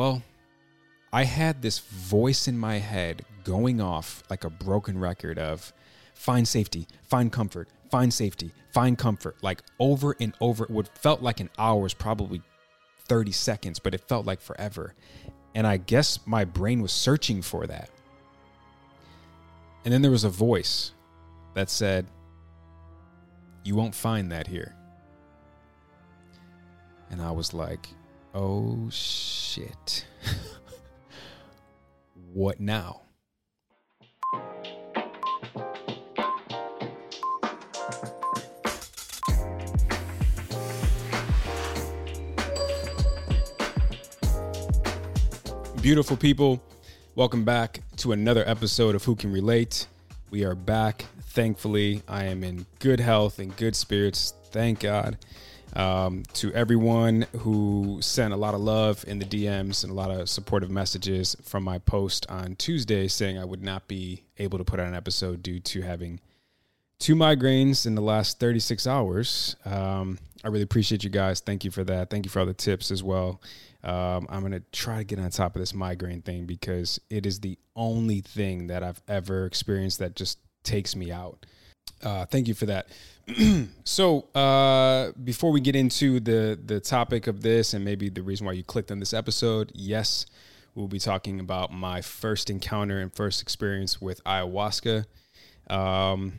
Well, I had this voice in my head going off like a broken record of find safety, find comfort, find safety, find comfort, like over and over. What felt like an hour was probably 30 seconds, but it felt like forever. And I guess my brain was searching for that. And then there was a voice that said, You won't find that here. And I was like, Oh shit. what now? Beautiful people, welcome back to another episode of Who Can Relate. We are back. Thankfully, I am in good health and good spirits. Thank God. Um, to everyone who sent a lot of love in the DMs and a lot of supportive messages from my post on Tuesday saying I would not be able to put out an episode due to having two migraines in the last 36 hours. Um, I really appreciate you guys. Thank you for that. Thank you for all the tips as well. Um, I'm going to try to get on top of this migraine thing because it is the only thing that I've ever experienced that just takes me out. Uh, thank you for that. so, uh, before we get into the the topic of this and maybe the reason why you clicked on this episode, yes, we'll be talking about my first encounter and first experience with ayahuasca. Um,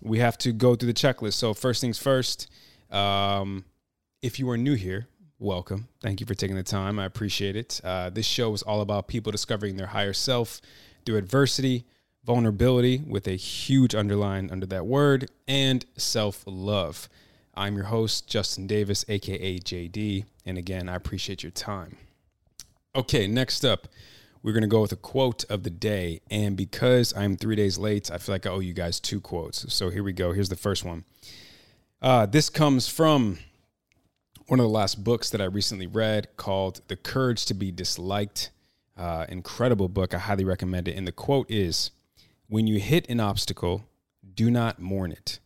we have to go through the checklist. So, first things first. Um, if you are new here, welcome. Thank you for taking the time. I appreciate it. Uh, this show is all about people discovering their higher self through adversity vulnerability with a huge underline under that word, and self love. I'm your host, Justin Davis, aka JD. And again, I appreciate your time. Okay, next up, we're going to go with a quote of the day. And because I'm three days late, I feel like I owe you guys two quotes. So here we go. Here's the first one. Uh, this comes from one of the last books that I recently read called The Courage to Be Disliked. Uh, incredible book. I highly recommend it. And the quote is when you hit an obstacle, do not mourn it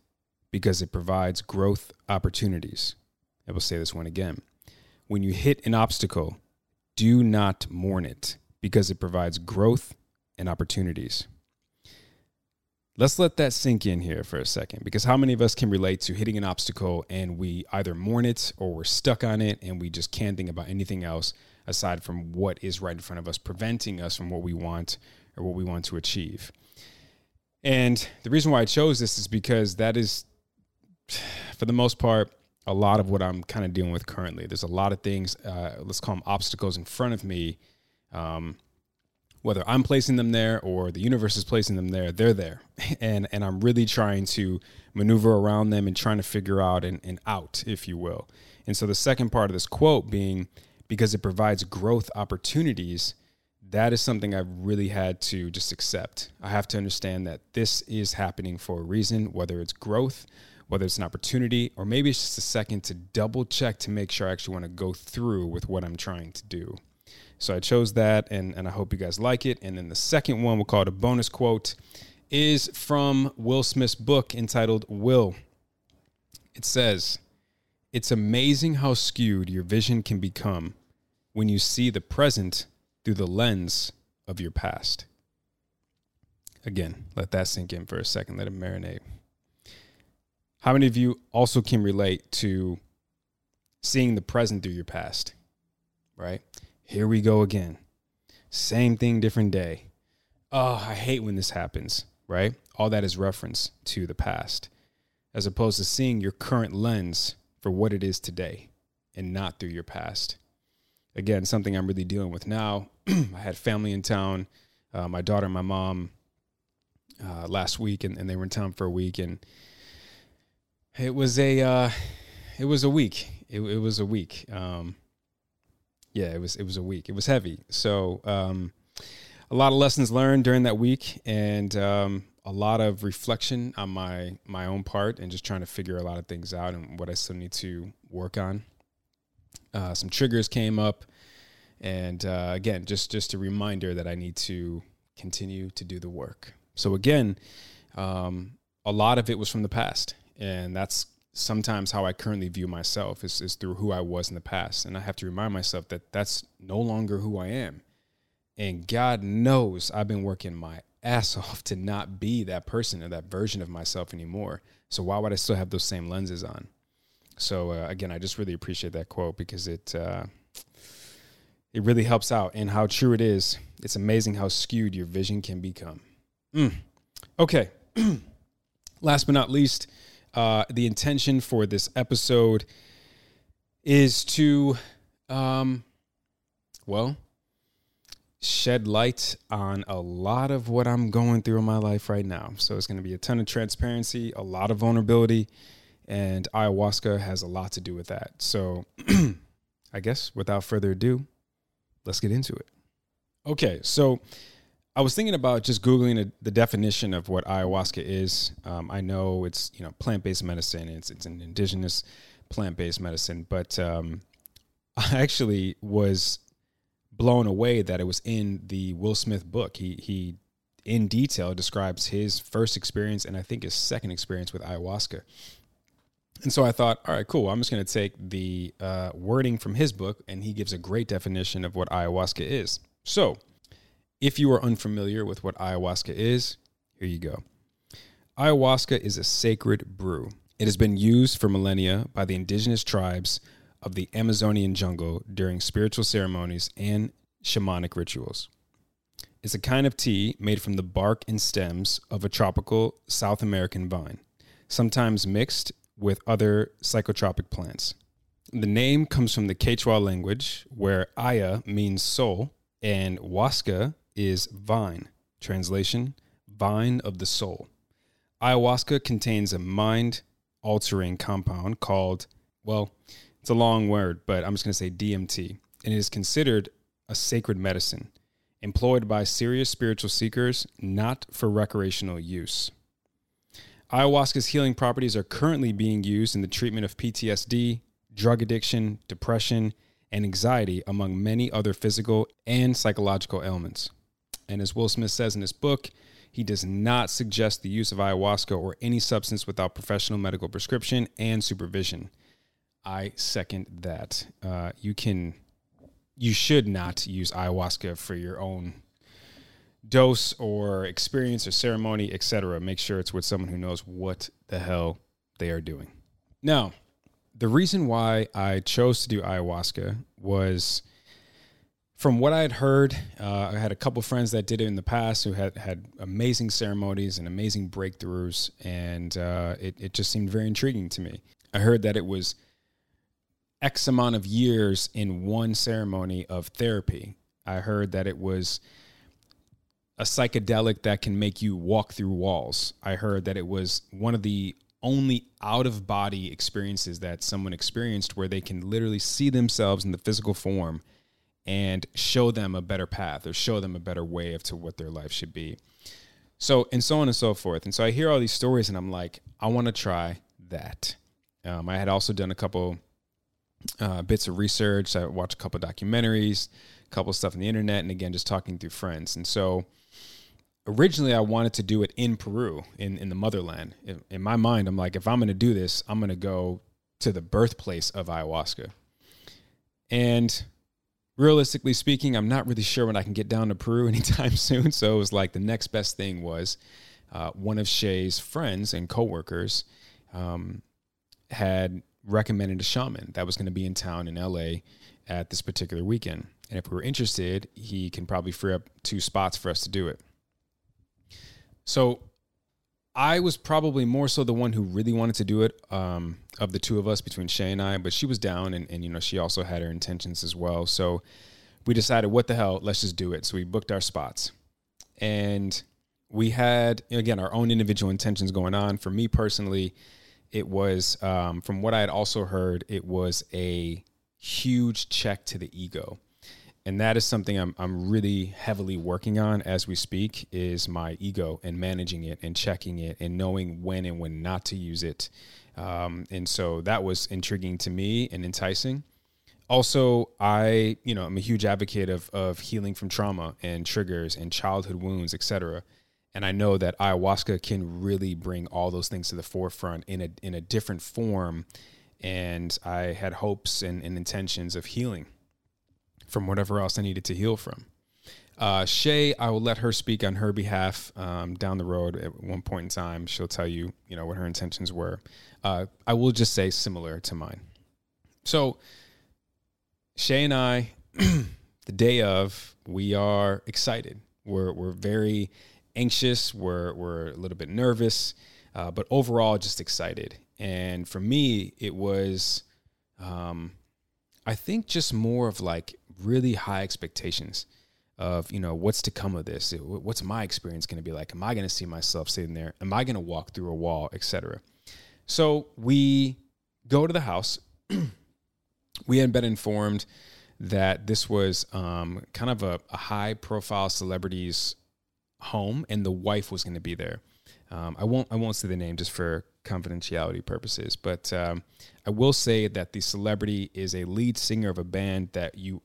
because it provides growth opportunities. I will say this one again. When you hit an obstacle, do not mourn it because it provides growth and opportunities. Let's let that sink in here for a second because how many of us can relate to hitting an obstacle and we either mourn it or we're stuck on it and we just can't think about anything else aside from what is right in front of us, preventing us from what we want or what we want to achieve? And the reason why I chose this is because that is, for the most part, a lot of what I'm kind of dealing with currently. There's a lot of things, uh, let's call them obstacles in front of me. Um, whether I'm placing them there or the universe is placing them there, they're there. And, and I'm really trying to maneuver around them and trying to figure out an, an out, if you will. And so the second part of this quote being because it provides growth opportunities that is something I've really had to just accept. I have to understand that this is happening for a reason, whether it's growth, whether it's an opportunity, or maybe it's just a second to double check to make sure I actually want to go through with what I'm trying to do. So I chose that, and, and I hope you guys like it. And then the second one, we'll call it a bonus quote, is from Will Smith's book entitled Will. It says, It's amazing how skewed your vision can become when you see the present through the lens of your past. Again, let that sink in for a second, let it marinate. How many of you also can relate to seeing the present through your past? Right? Here we go again. Same thing, different day. Oh, I hate when this happens, right? All that is reference to the past, as opposed to seeing your current lens for what it is today and not through your past again, something I'm really dealing with now. I had family in town, uh, my daughter and my mom uh, last week, and, and, they were in town for a week, and it was a uh, it was a week. It, it was a week. Um, yeah, it was it was a week. It was heavy. So um, a lot of lessons learned during that week, and um, a lot of reflection on my my own part, and just trying to figure a lot of things out and what I still need to work on. Uh, some triggers came up, and uh, again, just just a reminder that I need to continue to do the work. So again, um, a lot of it was from the past, and that's sometimes how I currently view myself is, is through who I was in the past. And I have to remind myself that that's no longer who I am. And God knows I've been working my ass off to not be that person or that version of myself anymore. So why would I still have those same lenses on? So uh, again, I just really appreciate that quote because it uh, it really helps out and how true it is. It's amazing how skewed your vision can become. Mm. Okay. Last but not least, uh, the intention for this episode is to, um, well, shed light on a lot of what I'm going through in my life right now. So it's going to be a ton of transparency, a lot of vulnerability, and ayahuasca has a lot to do with that. So I guess without further ado, let's get into it. Okay, so I was thinking about just googling a, the definition of what ayahuasca is. Um, I know it's you know plant based medicine. It's it's an indigenous plant based medicine, but um, I actually was blown away that it was in the Will Smith book. He he in detail describes his first experience and I think his second experience with ayahuasca. And so I thought, all right, cool. I'm just going to take the uh, wording from his book, and he gives a great definition of what ayahuasca is. So if you are unfamiliar with what ayahuasca is, here you go. Ayahuasca is a sacred brew. It has been used for millennia by the indigenous tribes of the Amazonian jungle during spiritual ceremonies and shamanic rituals. It's a kind of tea made from the bark and stems of a tropical South American vine, sometimes mixed with other psychotropic plants. The name comes from the Quechua language, where aya means soul and huasca is vine. Translation Vine of the Soul. Ayahuasca contains a mind altering compound called, well, it's a long word, but I'm just going to say DMT, and it is considered a sacred medicine employed by serious spiritual seekers, not for recreational use. Ayahuasca's healing properties are currently being used in the treatment of PTSD, drug addiction, depression, and anxiety, among many other physical and psychological ailments. And as Will Smith says in his book, he does not suggest the use of ayahuasca or any substance without professional medical prescription and supervision. I second that. Uh, you can, you should not use ayahuasca for your own dose or experience or ceremony, etc. Make sure it's with someone who knows what the hell they are doing. Now, the reason why I chose to do ayahuasca was from what I had heard, uh, I had a couple friends that did it in the past who had had amazing ceremonies and amazing breakthroughs, and uh, it it just seemed very intriguing to me. I heard that it was X amount of years in one ceremony of therapy. I heard that it was a psychedelic that can make you walk through walls. I heard that it was one of the only out of body experiences that someone experienced where they can literally see themselves in the physical form and show them a better path or show them a better way of to what their life should be. So and so on and so forth. And so I hear all these stories and I'm like, I want to try that. Um, I had also done a couple uh, bits of research. I watched a couple documentaries, a couple stuff on the internet, and again, just talking through friends. And so originally I wanted to do it in Peru, in, in the motherland. In, in my mind, I'm like, if I'm going to do this, I'm going to go to the birthplace of ayahuasca. And realistically speaking, I'm not really sure when I can get down to Peru anytime soon. So it was like the next best thing was uh, one of Shay's friends and coworkers um, had recommended a shaman that was going to be in town in LA at this particular weekend. And if we were interested, he can probably free up two spots for us to do it. So I was probably more so the one who really wanted to do it um, of the two of us between Shay and I, but she was down and, and, you know, she also had her intentions as well. So we decided, what the hell, let's just do it. So we booked our spots. And we had, again, our own individual intentions going on. For me personally, it was, um, from what I had also heard, it was a huge check to the ego. And that is something I'm I'm really heavily working on as we speak is my ego and managing it and checking it and knowing when and when not to use it. Um, and so that was intriguing to me and enticing. Also, I you know I'm a huge advocate of of healing from trauma and triggers and childhood wounds, etc. And I know that ayahuasca can really bring all those things to the forefront in a in a different form. And I had hopes and, and intentions of healing from whatever else I needed to heal from. Uh, Shay, I will let her speak on her behalf um, down the road at one point in time. She'll tell you, you know, what her intentions were. Uh, I will just say similar to mine. So, Shay and I, the day of, we are excited. We're we're very anxious. We're we're a little bit nervous, uh, but overall, just excited. And for me, it was, um, I think, just more of like really high expectations of you know what's to come of this? What's my experience going to be like? Am i going to see myself sitting there? Am i going to walk through a wall etc so we go to the house. We had been informed that this was um, kind of a, a, high profile celebrity's home and the wife was going to be there. Um, i won't i won't say the name just for confidentiality purposes but um, i will say that the celebrity is a lead singer of a band that you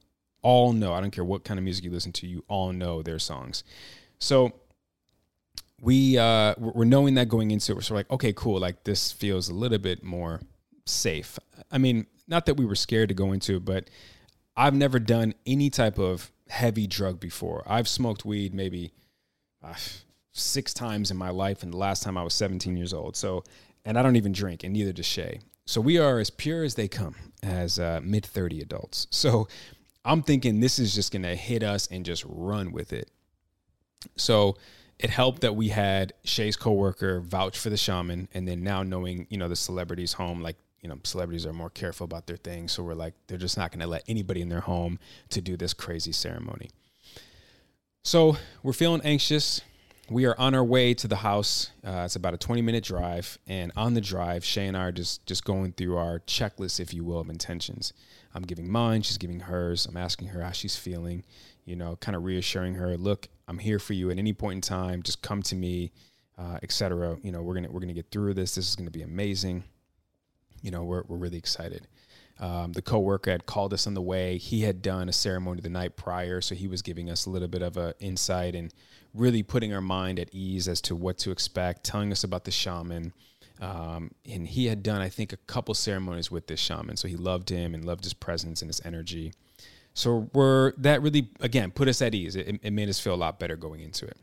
all know. I don't care what kind of music you listen to, you all know their songs. So we uh, we're knowing that going into it, we're sort of like, okay, cool. Like this feels a little bit more safe. I mean, not that we were scared to go into it, but I've never done any type of heavy drug before. I've smoked weed maybe uh, six times in my life, and the last time I was 17 years old. So, and I don't even drink, and neither does Shay. So we are as pure as they come as uh, mid 30 adults. So I'm thinking this is just going to hit us and just run with it. So it helped that we had Shay's coworker vouch for the shaman, and then now knowing you know the celebrities home, like you know celebrities are more careful about their things, so we're like they're just not going to let anybody in their home to do this crazy ceremony. So we're feeling anxious. We are on our way to the house. Uh, it's about a 20 minute drive, and on the drive, Shay and I are just just going through our checklist, if you will, of intentions. I'm giving mine, she's giving hers. I'm asking her how she's feeling, you know, kind of reassuring her, look, I'm here for you at any point in time. Just come to me, uh, etc. You know, we're gonna we're gonna get through this. This is gonna be amazing. You know, we're we're really excited. Um, the coworker had called us on the way. He had done a ceremony the night prior, so he was giving us a little bit of a insight and really putting our mind at ease as to what to expect, telling us about the shaman, um, and he had done, I think, a couple ceremonies with this shaman. So he loved him and loved his presence and his energy. So we're that really again put us at ease. It, it made us feel a lot better going into it.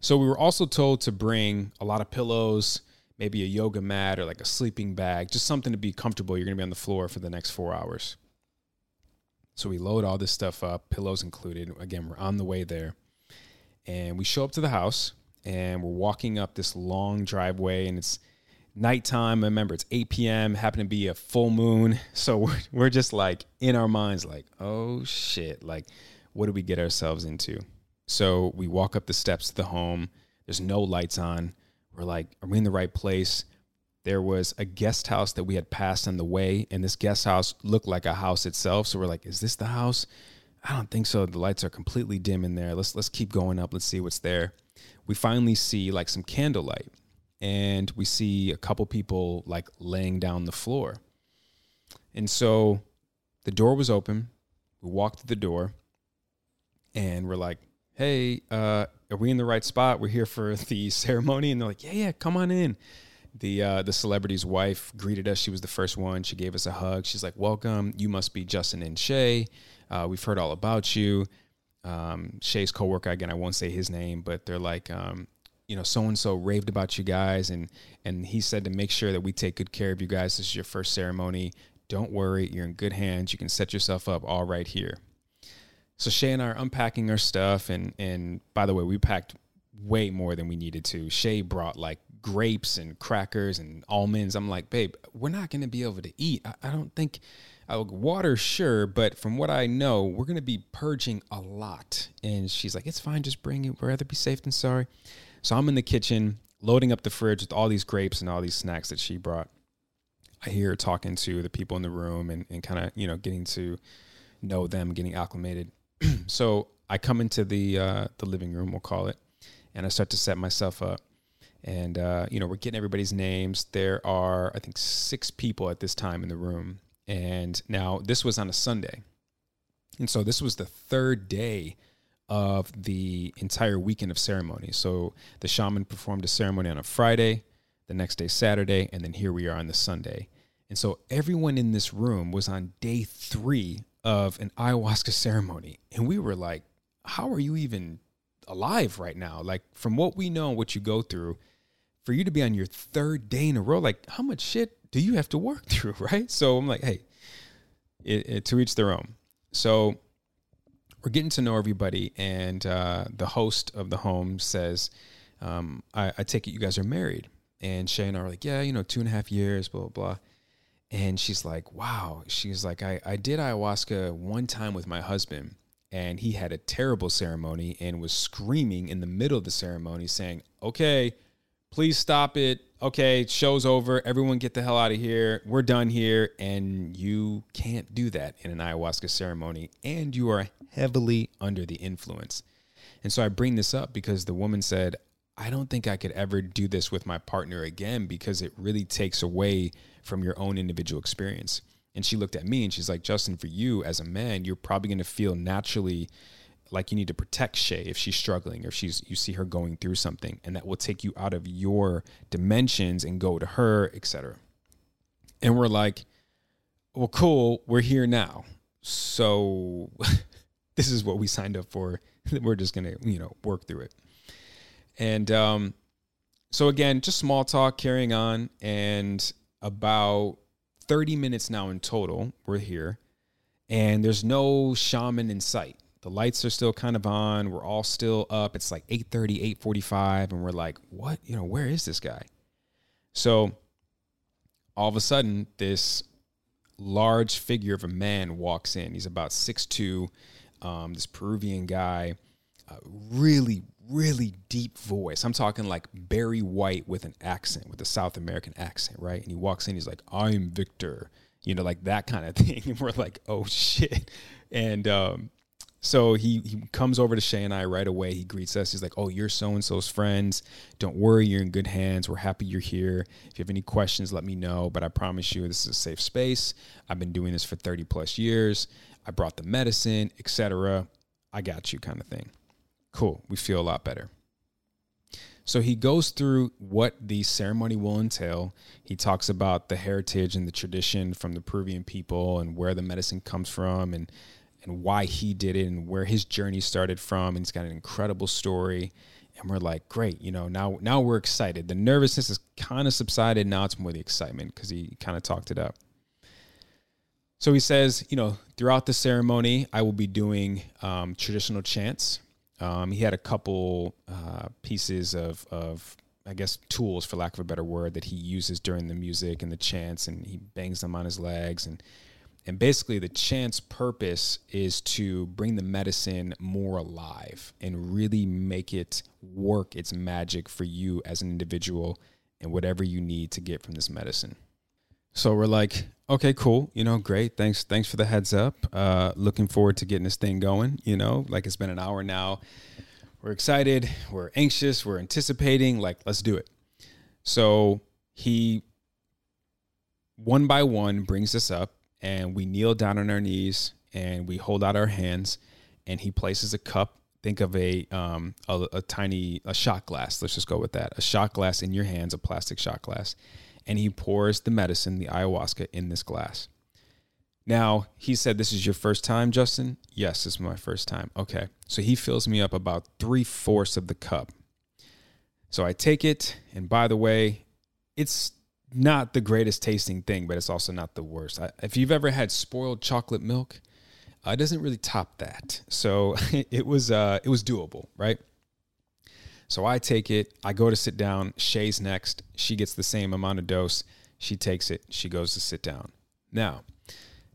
So we were also told to bring a lot of pillows, maybe a yoga mat or like a sleeping bag, just something to be comfortable. You're gonna be on the floor for the next four hours. So we load all this stuff up, pillows included. Again, we're on the way there. And we show up to the house and we're walking up this long driveway and it's nighttime. Remember, it's 8 p.m., happen to be a full moon. So we're, we're just like in our minds, like, oh shit, like, what do we get ourselves into? So we walk up the steps to the home. There's no lights on. We're like, are we in the right place? There was a guest house that we had passed on the way, and this guest house looked like a house itself. So we're like, is this the house? I don't think so. The lights are completely dim in there. Let's let's keep going up. Let's see what's there we finally see like some candlelight and we see a couple people like laying down the floor. And so the door was open. We walked to the door and we're like, hey, uh, are we in the right spot? We're here for the ceremony. And they're like, yeah, yeah, come on in. The, uh, the celebrity's wife greeted us. She was the first one. She gave us a hug. She's like, welcome. You must be Justin and Shay. Uh, we've heard all about you um, Shay's coworker again. I won't say his name, but they're like, um, you know, so and so raved about you guys, and and he said to make sure that we take good care of you guys. This is your first ceremony. Don't worry, you're in good hands. You can set yourself up all right here. So Shay and I are unpacking our stuff, and and by the way, we packed way more than we needed to. Shay brought like grapes and crackers and almonds. I'm like, babe, we're not to be able to eat. I, I don't think water, sure, but from what I know, we're to be purging a lot. And she's like, it's fine, just bring it. We'd rather be safe than sorry. So I'm in the kitchen loading up the fridge with all these grapes and all these snacks that she brought. I hear her talking to the people in the room and, and kind of, you know, getting to know them, getting acclimated. so I come into the uh, the living room, we'll call it, and I start to set myself up. And uh, you know, we're getting everybody's names. There are, I think, six people at this time in the room. And now this was on a Sunday, and so this was the third day of the entire weekend of ceremony. So the shaman performed a ceremony on a Friday, the next day Saturday, and then here we are on the Sunday. And so everyone in this room was on day three of an ayahuasca ceremony. And we were like, how are you even alive right now? Like, from what we know what you go through, for you to be on your third day in a row, like, how much shit do you have to work through, right? So I'm like, hey, it, it, to each their own. So we're getting to know everybody, and uh, the host of the home says, um, I, I, take it you guys are married. And Shay and I are like, yeah, you know, two and a half years, blah, blah, blah. And she's like, wow. She's like, I, I did ayahuasca one time with my husband, and he had a terrible ceremony and was screaming in the middle of the ceremony, saying, okay, please stop it. Okay, show's over. Everyone get the hell out of here. We're done here. And you can't do that in an ayahuasca ceremony. And you are heavily under the influence. And so I bring this up because the woman said, I don't think I could ever do this with my partner again because it really takes away from your own individual experience. And she looked at me and she's like, Justin, for you as a man, you're probably going to feel naturally like you need to protect Shay if she's struggling or if she's you see her going through something, and that will take you out of your dimensions and go to her, etc. And we're like, well, cool, we're here now, so this is what we signed up for. we're just gonna you know work through it, and um, so again, just small talk, carrying on, and about 30 minutes now in total, we're here, and there's no shaman in sight. The lights are still kind of on. We're all still up. It's like 8.30 8.45 and we're like what? You know where is this guy? So all of a sudden this large figure of a man walks in. He's about 6'2 um, this peruvian guy uh, really really deep voice i'm talking like barry white with an accent with a south american accent right and he walks in he's like i'm victor you know like that kind of thing and we're like oh shit and um, so he, he comes over to Shay and I right away. He greets us. He's like, Oh, you're so and so's friends. Don't worry, you're in good hands. We're happy you're here. If you have any questions, let me know. But I promise you, this is a safe space. I've been doing this for 30 plus years. I brought the medicine, etc. I got you, kind of thing. Cool. We feel a lot better. So he goes through what the ceremony will entail. He talks about the heritage and the tradition from the Peruvian people and where the medicine comes from and and why he did it and where his journey started from. And he's got an incredible story. And we're like, great, you know, now now we're excited. The nervousness is kind of subsided. Now it's more the excitement because he kind of talked it up. So he says, you know, throughout the ceremony, I will be doing um, traditional chants. Um, he had a couple uh, pieces of, of, I guess, tools, for lack of a better word, that he uses during the music and the chants, and he bangs them on his legs and and basically, the chant's purpose is to bring the medicine more alive and really make it work its magic for you as an individual and whatever you need to get from this medicine. So we're like, okay, cool, you know, great. Thanks, thanks for the heads up. Uh, looking forward to getting this thing going. You know, like it's been an hour now. We're excited. We're anxious. We're anticipating. Like, let's do it. So he, one by one, brings us up and we kneel down on our knees and we hold out our hands and he places a cup think of a um a, a, tiny a shot glass let's just go with that a shot glass in your hands a plastic shot glass and he pours the medicine the ayahuasca in this glass now he said this is your first time justin yes this is my first time okay so he fills me up about three-fourths of the cup so i take it and by the way it's not the greatest tasting thing, but it's also not the worst. I, if you've ever had spoiled chocolate milk, uh, it doesn't really top that. So it was uh, it was doable, right? So I take it. I go to sit down. Shay's next. She gets the same amount of dose. She takes it. She goes to sit down. Now,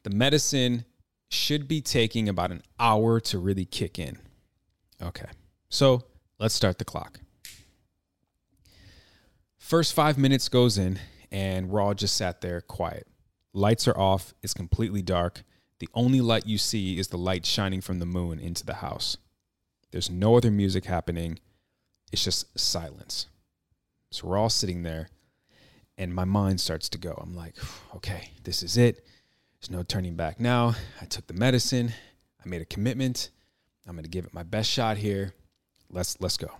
the medicine should be taking about an hour to really kick in. Okay. So let's start the clock. First five minutes goes in, and we're all just sat there quiet. Lights are off, it's completely dark. The only light you see is the light shining from the moon into the house. There's no other music happening. It's just silence. So we're all sitting there, and my mind starts to go. I'm like, okay, this is it. There's no turning back now. I took the medicine. I made a commitment. I'm going to give it my best shot here. Let's let's go.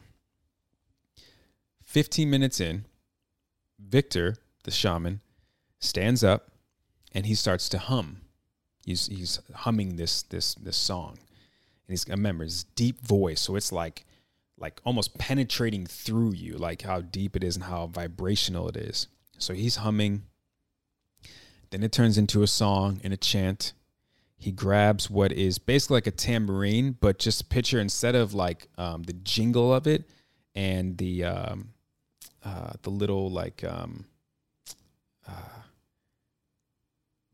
15 minutes in, Victor, the shaman, stands up and he starts to hum. He's he's humming this this this song. And he's remember his deep voice, so it's like like almost penetrating through you, like how deep it is and how vibrational it is. So he's humming. Then it turns into a song and a chant. He grabs what is basically like a tambourine, but just picture instead of like um, the jingle of it and the um, uh, the little like um, uh,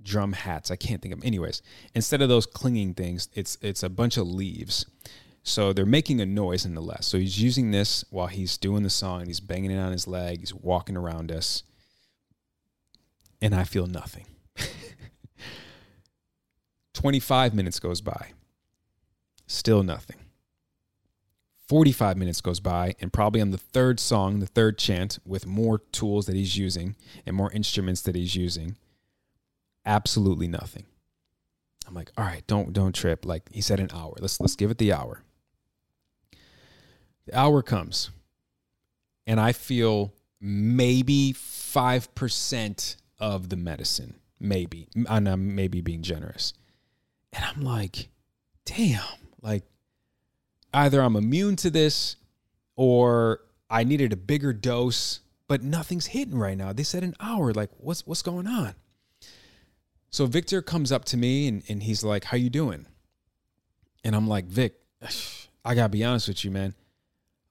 drum hats. I can't think of. Anyways, instead of those clinging things, it's it's a bunch of leaves. So they're making a noise nonetheless. So he's using this while he's doing the song. He's banging it on his leg. He's walking around us, and I feel nothing. 25 minutes goes by. Still nothing. 45 minutes goes by, and probably on the third song, the third chant, with more tools that he's using and more instruments that he's using, absolutely nothing. I'm like, all right, don't don't trip. Like he said, an hour. Let's let's give it the hour. The hour comes, and I feel maybe five percent of the medicine, maybe, and I'm maybe being generous. And I'm like, damn, like either I'm immune to this or I needed a bigger dose, but nothing's hitting right now. They said an hour. Like, what's what's going on? So Victor comes up to me and, and he's like, How you doing? And I'm like, Vic, I gotta be honest with you, man.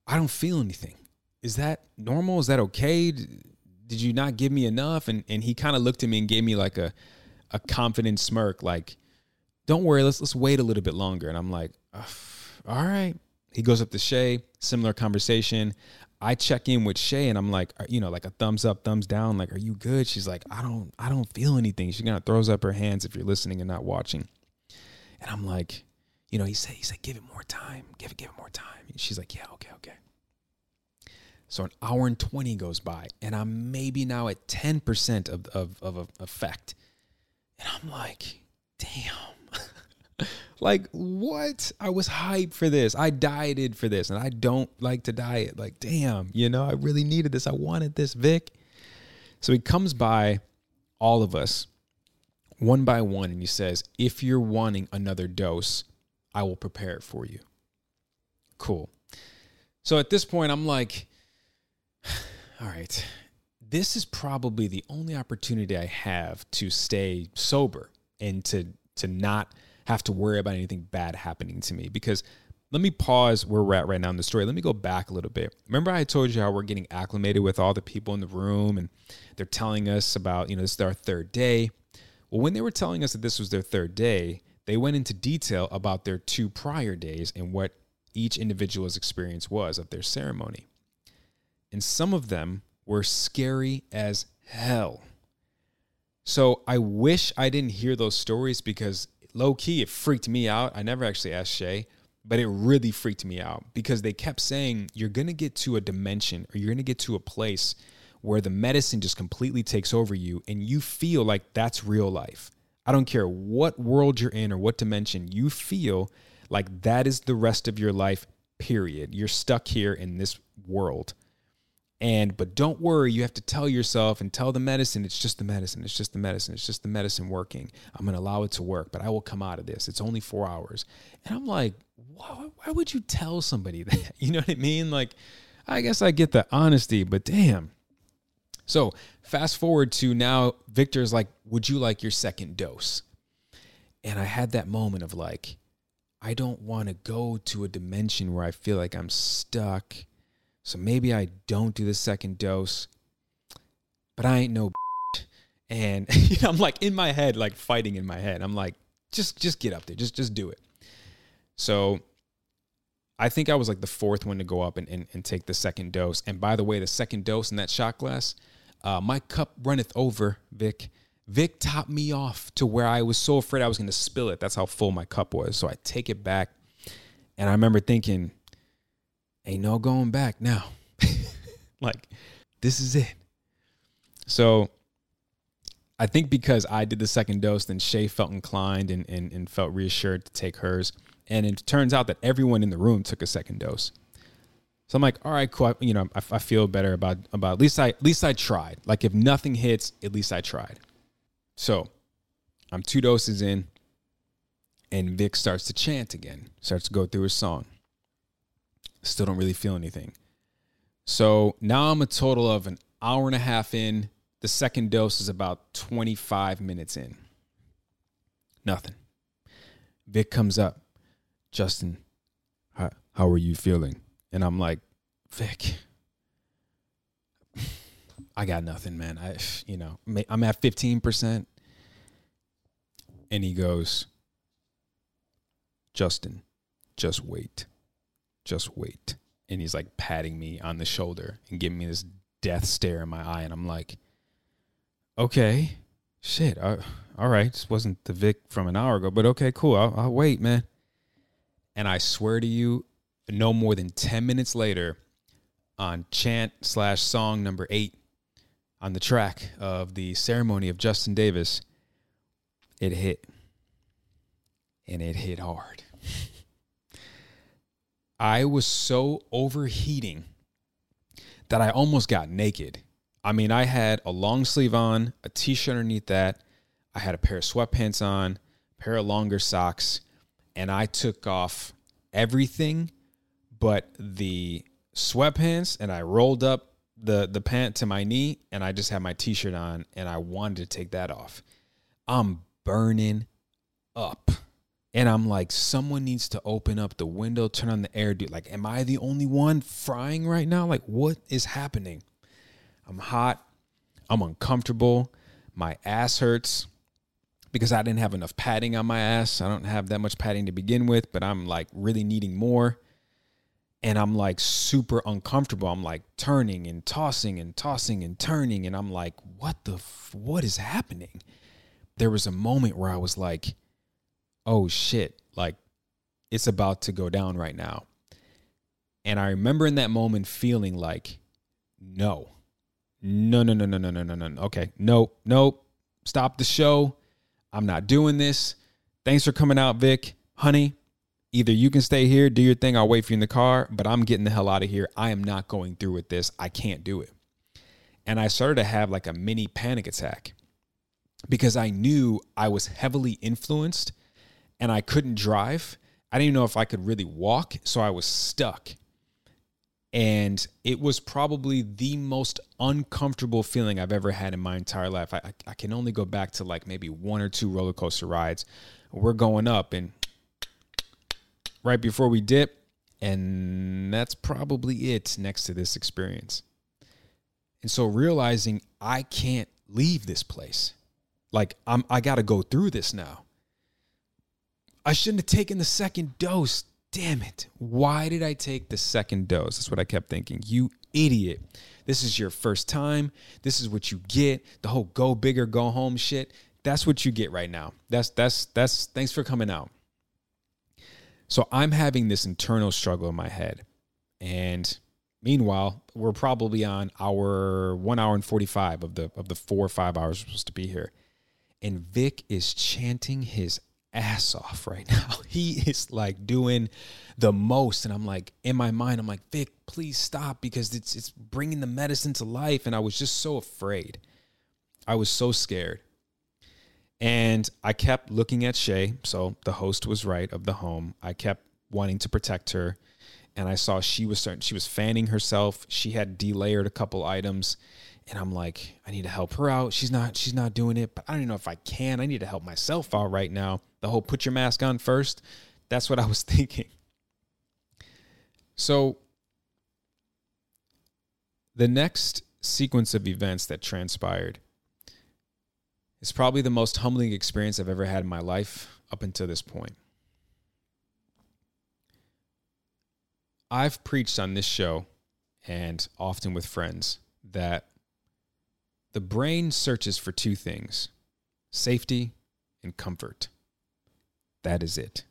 I don't feel anything. Is that normal? Is that okay? Did you not give me enough? And and he kind of looked at me and gave me like a a confident smirk, like, don't worry, let's let's wait a little bit longer. And I'm like, all right. He goes up to Shay, similar conversation. I check in with Shay and I'm like, you know, like a thumbs up, thumbs down. Like, are you good? She's like, I don't, I don't feel anything. She kind of throws up her hands if you're listening and not watching. And I'm like, you know, he said, he said, give it more time. Give it, give it more time. And she's like, yeah, okay, okay. So an hour and 20 goes by and I'm maybe now at 10% of, of, of effect. And I'm like, damn. Like, what? I was hyped for this. I dieted for this, and I don't like to diet. Like, damn, you know, I really needed this. I wanted this, Vic. So he comes by all of us one by one and he says, If you're wanting another dose, I will prepare it for you. Cool. So at this point, I'm like, all right, this is probably the only opportunity I have to stay sober and to to not have to worry about anything bad happening to me because let me pause where we're at right now in the story. Let me go back a little bit. Remember, I told you how we're getting acclimated with all the people in the room and they're telling us about, you know, this is our third day. Well, when they were telling us that this was their third day, they went into detail about their two prior days and what each individual's experience was of their ceremony. And some of them were scary as hell. So I wish I didn't hear those stories because low key, it freaked me out. I never actually asked Shay, but it really freaked me out because they kept saying you're going to get to a dimension or you're going to get to a place where the medicine just completely takes over you and you feel like that's real life. I don't care what world you're in or what dimension, you feel like that is the rest of your life, period. You're stuck here in this world. And but don't worry, you have to tell yourself and tell the medicine it's just the medicine, it's just the medicine, it's just the medicine working. I'm gonna allow it to work, but I will come out of this. It's only four hours. And I'm like, why, why would you tell somebody that? You know what I mean? Like, I guess I get the honesty, but damn. So fast forward to now, Victor's like, Would you like your second dose? And I had that moment of like, I don't want to go to a dimension where I feel like I'm stuck so maybe I don't do the second dose, but I ain't no. And you know, I'm like in my head, like fighting in my head. I'm like, just just get up there, just just do it. So I think I was like the fourth one to go up and, and, and take the second dose. And by the way, the second dose in that shot glass, uh, my cup runneth over, Vic. Vic topped me off to where I was so afraid I was going to spill it. That's how full my cup was. So I take it back. And I remember thinking, ain't no going back now. like, this is it. So I think because I did the second dose, then Shay felt inclined and, and, and felt reassured to take hers. And it turns out that everyone in the room took a second dose. So I'm like, all right, cool. I, you know, I, I feel better about about at least I at least I tried. Like if nothing hits, at least I tried. So I'm two doses in, and Vic starts to chant again, starts to go through his song. Still don't really feel anything. So now I'm a total of an hour and a half in. The second dose is about 25 minutes in. Nothing. Vic comes up. Justin, how, how are you feeling? And I'm like, Vic, I got nothing, man. I, you know, I'm at 15%. And he goes, Justin, just wait. Just wait. And he's like patting me on the shoulder and giving me this death stare in my eye. And I'm like, okay, shit. Uh, all right. This wasn't the Vic from an hour ago, but okay, cool. I'll, I'll wait, man. And I swear to you, no more than 10 minutes later, on chant slash song number eight on the track of the ceremony of Justin Davis, it hit. And it hit hard. I was so overheating that I almost got naked. I mean, I had a long sleeve on, a t shirt underneath that. I had a pair of sweatpants on, pair of longer socks, and I took off everything but the sweatpants and I rolled up the the pant to my knee and I just had my t-shirt on and I wanted to take that off. I'm burning up. And I'm like, someone needs to open up the window, turn on the air, dude. Like, am I the only one frying right now? Like, what is happening? I'm hot. I'm uncomfortable. My ass hurts because I didn't have enough padding on my ass. I don't have that much padding to begin with, but I'm like really needing more and I'm like super uncomfortable. I'm like turning and tossing and tossing and turning and I'm like what the f- what is happening? There was a moment where I was like oh shit, like it's about to go down right now. And I remember in that moment feeling like no. No, no, no, no, no, no, no, no. Okay. Nope. Nope. Stop the show. I'm not doing this. Thanks for coming out, Vic. Honey, either you can stay here, do your thing, I'll wait for you in the car, but I'm getting the hell out of here. I am not going through with this. I can't do it. And I started to have like a mini panic attack because I knew I was heavily influenced and I couldn't drive. I didn't even know if I could really walk, so I was stuck. And it was probably the most uncomfortable feeling I've ever had in my entire life. I, I can only go back to like maybe one or two roller coaster rides. We're going up, and right before we dip. And that's probably it next to this experience. And so realizing I can't leave this place. Like I'm I got to go through this now. I shouldn't have taken the second dose. Damn it. Why did I take the second dose? That's what I kept thinking. You idiot. This is your first time. This is what you get. The whole go bigger, go home shit. That's what you get right now. That's that's that's thanks for coming out. So I'm having this internal struggle in my head. And meanwhile, we're probably on our one hour and 45 of the of the four or five hours we're supposed to be here. And Vic is chanting his ass off right now. He is like doing the most. And I'm like, in my mind, I'm like, Vic, please stop because it's it's bringing the medicine to life. And I was just so afraid. I was so scared. And I kept looking at Shay. So the host was right of the home. I kept wanting to protect her. And I saw she was starting, she was fanning herself. She had delayered a couple items. And I'm like, I need to help her out. She's not, she's not doing it, but I don't even know if I can. I need to help myself out right now. The whole put your mask on first. That's what I was thinking. So the next sequence of events that transpired it's probably the most humbling experience I've ever had in my life up until this point. I've preached on this show and often with friends that the brain searches for two things safety and comfort. That is it.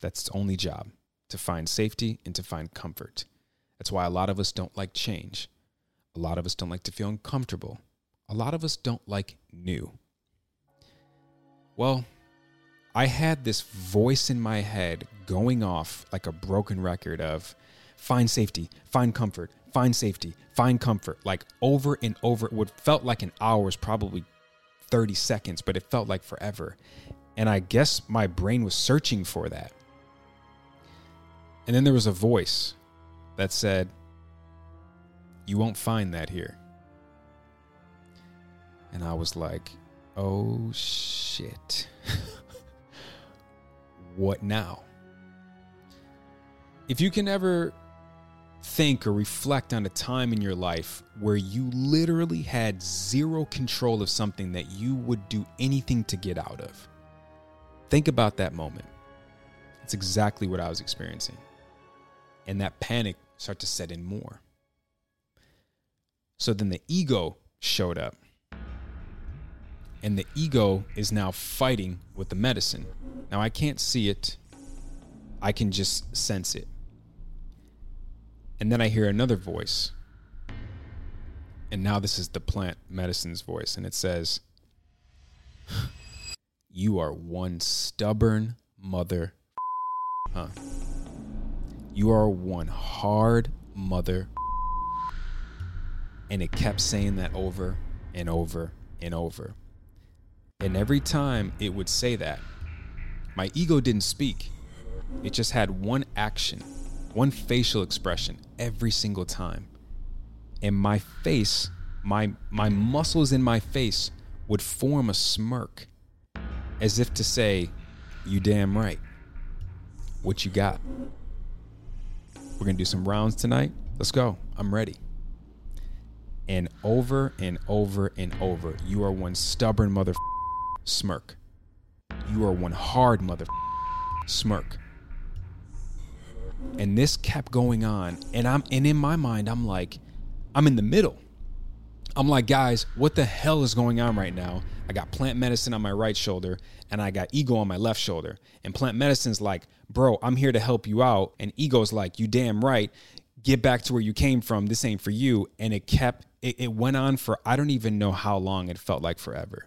That's its only job to find safety and to find comfort. That's why a lot of us don't like change. A lot of us don't like to feel uncomfortable. A lot of us don't like new. Well, I had this voice in my head going off like a broken record of find safety, find comfort, find safety, find comfort, like over and over. What felt like an hour was probably 30 seconds, but it felt like forever. And I guess my brain was searching for that. And then there was a voice that said, You won't find that here. And I was like, Oh shit. what now? If you can ever think or reflect on a time in your life where you literally had zero control of something that you would do anything to get out of. Think about that moment. It's exactly what I was experiencing. And that panic started to set in more. So then the ego showed up. And the ego is now fighting with the medicine. Now I can't see it, I can just sense it. And then I hear another voice. And now this is the plant medicine's voice. And it says, You are one stubborn mother. Huh. You are one hard mother. And it kept saying that over and over and over. And every time it would say that, my ego didn't speak. It just had one action one facial expression every single time. And my face, my my muscles in my face would form a smirk as if to say, "You damn right. What you got? We're going to do some rounds tonight. Let's go. I'm ready." And over and over and over, you are one stubborn mother smirk. You are one hard mother smirk. And this kept going on and i'm and in my mind i'm like i'm in the middle. I'm like guys what the hell is going on right now? I got plant medicine on my right shoulder and i got ego on my left shoulder. And plant medicine's like bro i'm here to help you out. And ego's like you damn right. Get back to where you came from. This ain't for you. And it kept it, it went on for i don't even know how long. It felt like forever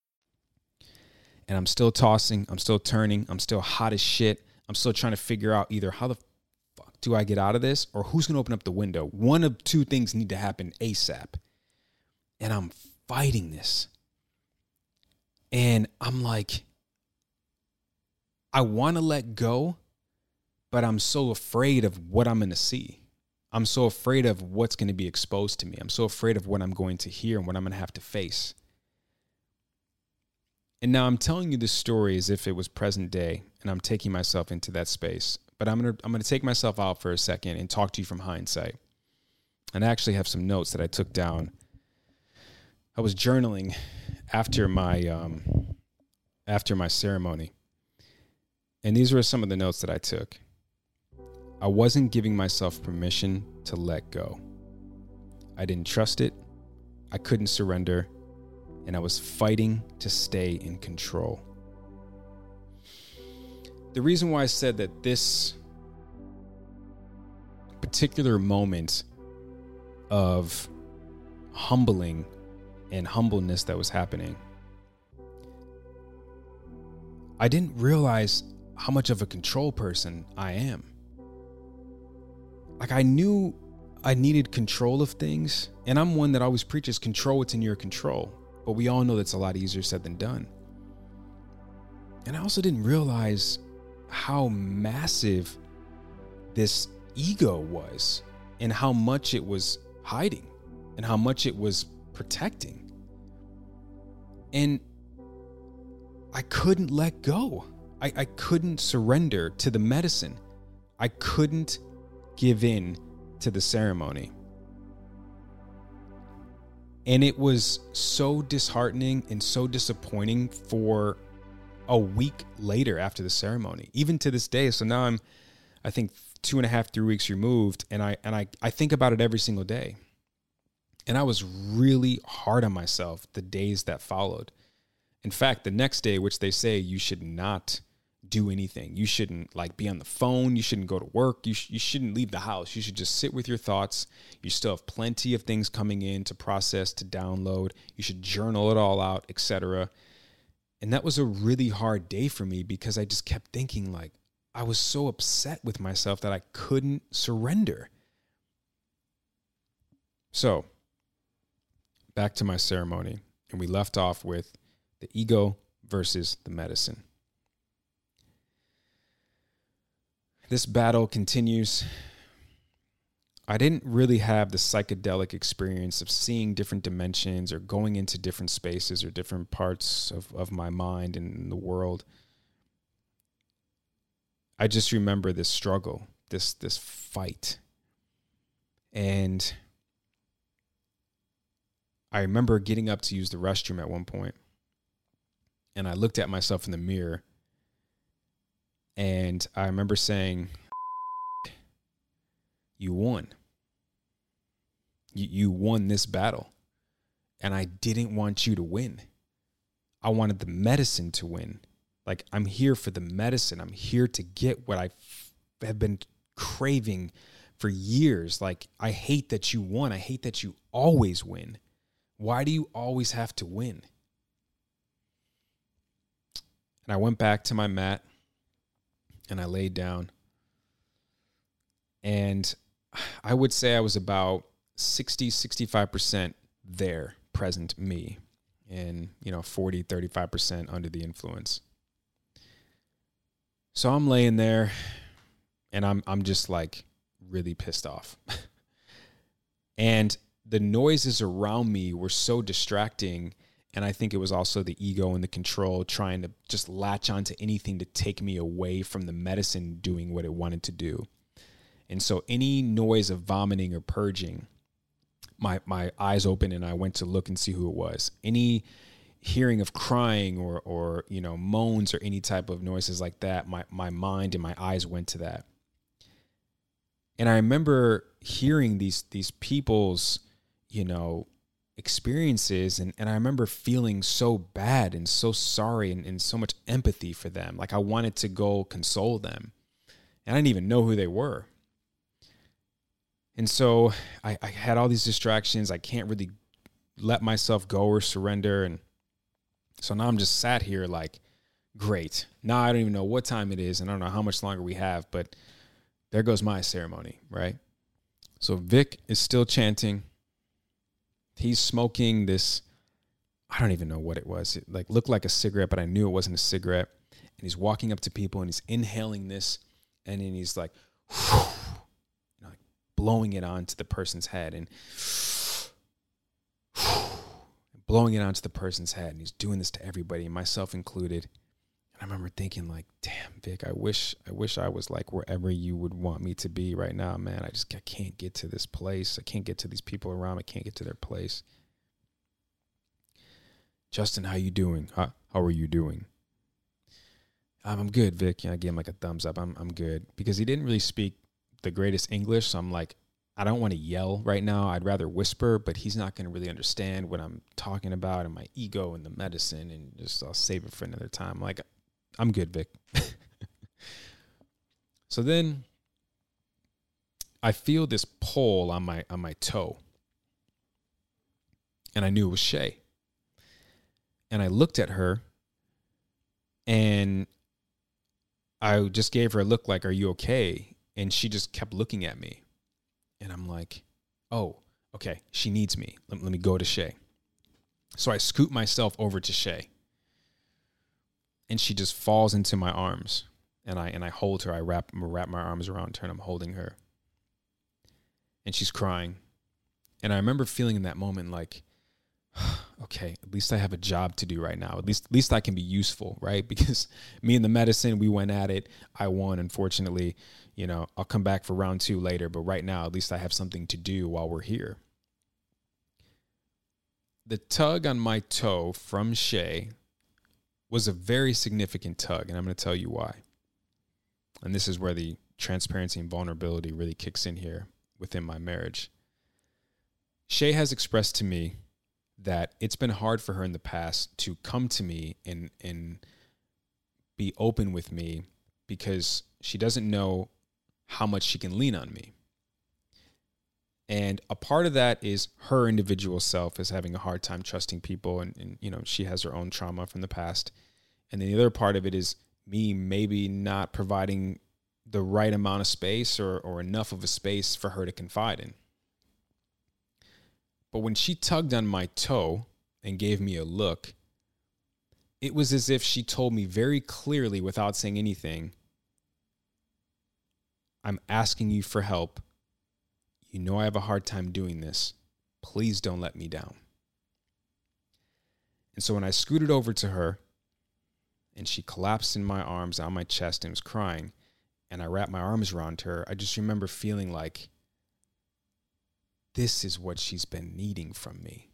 and I'm still tossing, I'm still turning, I'm still hot as shit. I'm still trying to figure out either how the fuck do I get out of this or who's going to open up the window. One of two things need to happen ASAP. And I'm fighting this. And I'm like, I want to let go, but I'm so afraid of what I'm going to see. I'm so afraid of what's going to be exposed to me. I'm so afraid of what I'm going to hear and what I'm going to have to face. And now I'm telling you this story as if it was present day, and I'm taking myself into that space. But I'm gonna I'm gonna take myself out for a second and talk to you from hindsight. And I actually have some notes that I took down. I was journaling after my um, after my ceremony, and these were some of the notes that I took. I wasn't giving myself permission to let go. I didn't trust it. I couldn't surrender, and I was fighting to stay in control. The reason why I said that this particular moment of humbling and humbleness that was happening, I didn't realize how much of a control person I am. Like, I knew I needed control of things, and I'm one that always preaches control what's in your control, but we all know that's a lot easier said than done. And I also didn't realize how massive this ego was and how much it was hiding and how much it was protecting. And I couldn't let go. I, I couldn't surrender to the medicine. I couldn't give in to the ceremony. And it was so disheartening and so disappointing for a week later after the ceremony, even to this day. So now I'm, I think, two and a half, three weeks removed, and I and I I think about it every single day. And I was really hard on myself the days that followed. In fact, the next day, which they say you should not do anything. You shouldn't like be on the phone. You shouldn't go to work. You, sh- you shouldn't leave the house. You should just sit with your thoughts. You still have plenty of things coming in to process, to download. You should journal it all out, etc. And that was a really hard day for me because I just kept thinking like I was so upset with myself that I couldn't surrender. So, back to my ceremony, and we left off with the ego versus the medicine. This battle continues. I didn't really have the psychedelic experience of seeing different dimensions or going into different spaces or different parts of, of my mind and the world. I just remember this struggle, this this fight. And I remember getting up to use the restroom at one point, and I looked at myself in the mirror and I remember saying, You won. You, you won this battle. And I didn't want you to win. I wanted the medicine to win. Like, I'm here for the medicine. I'm here to get what I have been craving for years. Like, I hate that you won. I hate that you always win. Why do you always have to win? And I went back to my mat and I laid down. And I would say I was about 60, 65% there, present me, and, you know, 40, 35% under the influence. So I'm laying there and I'm I'm just like really pissed off. and the noises around me were so distracting and I think it was also the ego and the control trying to just latch onto anything to take me away from the medicine doing what it wanted to do. And so any noise of vomiting or purging, my my eyes open and I went to look and see who it was. Any hearing of crying or or you know moans or any type of noises like that, my my mind and my eyes went to that. And I remember hearing these these people's, you know, experiences and, and i remember feeling so bad and so sorry and, and so much empathy for them. Like i wanted to go console them and i didn't even know who they were. And so I, I had all these distractions. I can't really let myself go or surrender and so now i'm just sat here like great. Now i don't even know what time it is and i don't know how much longer we have but there goes my ceremony right? So vic is still chanting he's smoking this I don't even know what it was. It like looked like a cigarette, but I knew it wasn't a cigarette. And he's walking up to people and he's inhaling this, and then he's like, you know, like blowing it onto the person's head and blowing it onto the person's head. And he's doing this to everybody, myself included. I remember thinking like, damn, Vic, I wish I wish I was like wherever you would want me to be right now, man. I just I can't get to this place. I can't get to these people around. I can't get to their place. Justin, how you doing? How, how are you doing? Um, I'm good, Vic. Yeah, I gave him like a thumbs up. I'm I'm good because he didn't really speak the greatest English. So I'm like, I don't want to yell right now. I'd rather whisper, but he's not going to really understand what I'm talking about and my ego and the medicine, and just I'll save it for another time. Like, I'm good, Vic. so then I feel this pull on my on my toe. And I knew it was Shay. And I looked at her and I just gave her a look like, Are you okay? And she just kept looking at me. And I'm like, Oh, okay. She needs me. Let, let me go to Shay. So I scoot myself over to Shay. And she just falls into my arms. And I and I hold her. I wrap wrap my arms around her and I'm holding her. And she's crying. And I remember feeling in that moment like, okay, at least I have a job to do right now. At least, at least I can be useful, right? Because me and the medicine, we went at it. I won, unfortunately. You know, I'll come back for round two later, but right now, at least I have something to do while we're here. The tug on my toe from Shay was a very significant tug, and I'm going to tell you why. And this is where the transparency and vulnerability really kicks in here within my marriage. Shay has expressed to me that it's been hard for her in the past to come to me and and be open with me because she doesn't know how much she can lean on me. And a part of that is her individual self is having a hard time trusting people and, and you know, she has her own trauma from the past. And then the other part of it is me maybe not providing the right amount of space or, or enough of a space for her to confide in. But when she tugged on my toe and gave me a look, it was as if she told me very clearly without saying anything I'm asking you for help. You know I have a hard time doing this. Please don't let me down. And so when I scooted over to her and she collapsed in my arms on my chest and was crying, and I wrapped my arms around her, I just remember feeling like this is what she's been needing from me.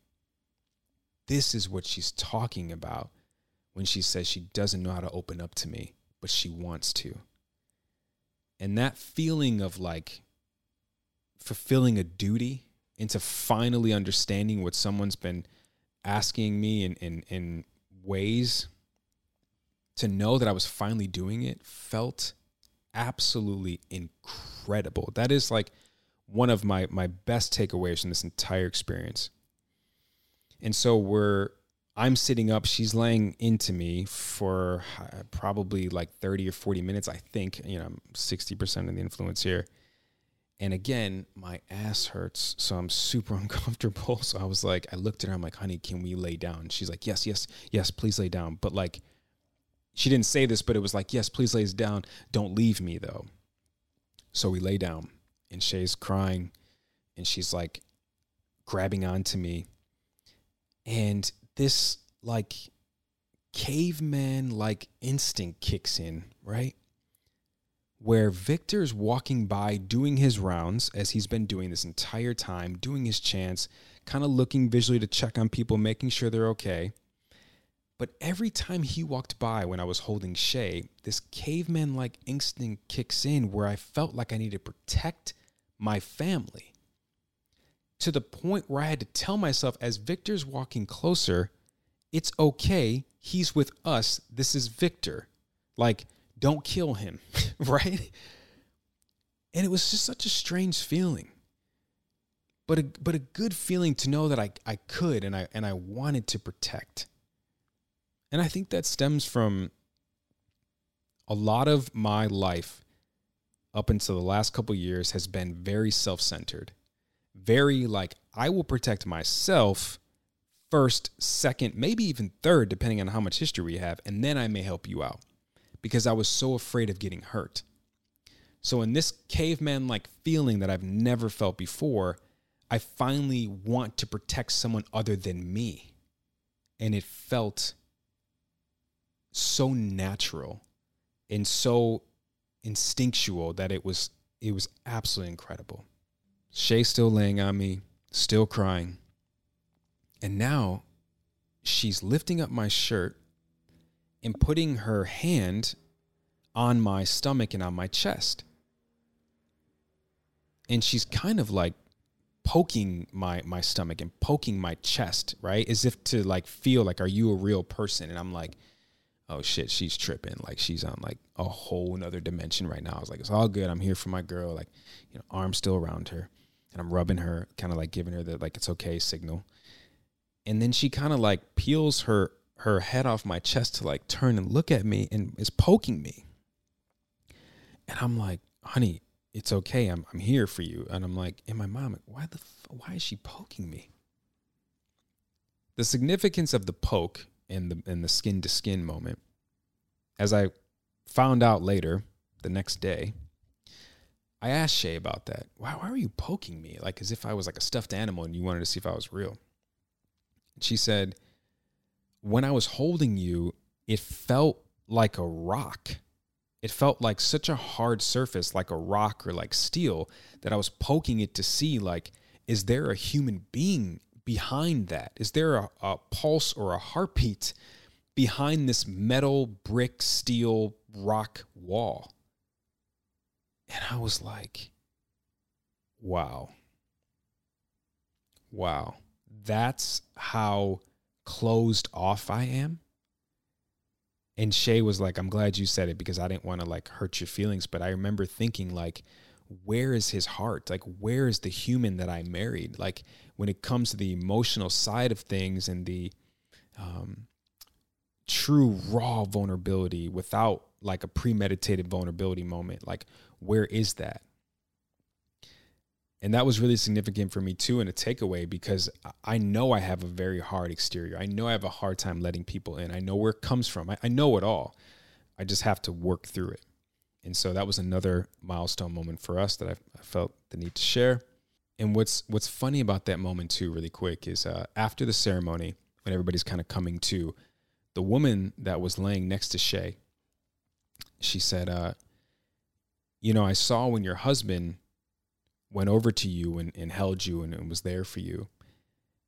This is what she's talking about when she says she doesn't know how to open up to me, but she wants to. And that feeling of like fulfilling a duty into finally understanding what someone's been asking me in, in, in ways to know that I was finally doing it felt absolutely incredible. That is like one of my my best takeaways from this entire experience. And so we're I'm sitting up, she's laying into me for uh, probably like 30 or 40 minutes, I think. You know, I'm 60% of the influence here. And again, my ass hurts, so I'm super uncomfortable. So I was like, I looked at her, I'm like, honey, can we lay down? She's like, yes, yes, yes, please lay down. But like, she didn't say this, but it was like, yes, please lay down. Don't leave me though. So we lay down and Shay's crying and she's like grabbing onto me. And this like caveman like instinct kicks in, right? Where Victor's walking by doing his rounds as he's been doing this entire time, doing his chants, kind of looking visually to check on people, making sure they're okay. But every time he walked by when I was holding Shay, this caveman like instinct kicks in where I felt like I needed to protect my family. To the point where I had to tell myself as Victor's walking closer, it's okay. He's with us. This is Victor. Like, don't kill him, right? And it was just such a strange feeling. But a, but a good feeling to know that I, I could and I and I wanted to protect. And I think that stems from a lot of my life up until the last couple years has been very self-centered. Very like I will protect myself first, second, maybe even third depending on how much history we have, and then I may help you out because I was so afraid of getting hurt. So in this caveman like feeling that I've never felt before, I finally want to protect someone other than me. And it felt so natural and so instinctual that it was it was absolutely incredible. Shay still laying on me, still crying. And now she's lifting up my shirt and putting her hand on my stomach and on my chest. And she's kind of like poking my my stomach and poking my chest, right? As if to like feel like are you a real person? And I'm like, oh shit, she's tripping. Like she's on like a whole nother dimension right now. I was like, it's all good. I'm here for my girl. Like, you know, arm still around her. And I'm rubbing her, kind of like giving her the like it's okay signal. And then she kind of like peels her her head off my chest to like turn and look at me and is poking me. And I'm like, honey, it's okay. I'm I'm here for you. And I'm like, and my mom, why the f- why is she poking me? The significance of the poke and the in the skin to skin moment, as I found out later the next day, I asked Shay about that. Why why were you poking me? Like as if I was like a stuffed animal and you wanted to see if I was real. She said, when I was holding you, it felt like a rock it felt like such a hard surface, like a rock or like steel, that I was poking it to see, like, is there a human being behind that? Is there a, a pulse or a heartbeat behind this metal, brick, steel, rock wall? And I was like, wow. Wow. That's how closed off I am and Shay was like, I'm glad you said it because I didn't want to like hurt your feelings. But I remember thinking, like, where is his heart? Like, where is the human that I married? Like, when it comes to the emotional side of things and the um, true raw vulnerability without like a premeditated vulnerability moment, like, where is that? And that was really significant for me too, and a takeaway because I know I have a very hard exterior. I know I have a hard time letting people in. I know where it comes from. I, I know it all. I just have to work through it. And so that was another milestone moment for us that I, I felt the need to share. And what's what's funny about that moment too, really quick, is uh, after the ceremony, when everybody's kind of coming to, the woman that was laying next to Shay, she said, uh, "You know, I saw when your husband." Went over to you and, and held you and, and was there for you.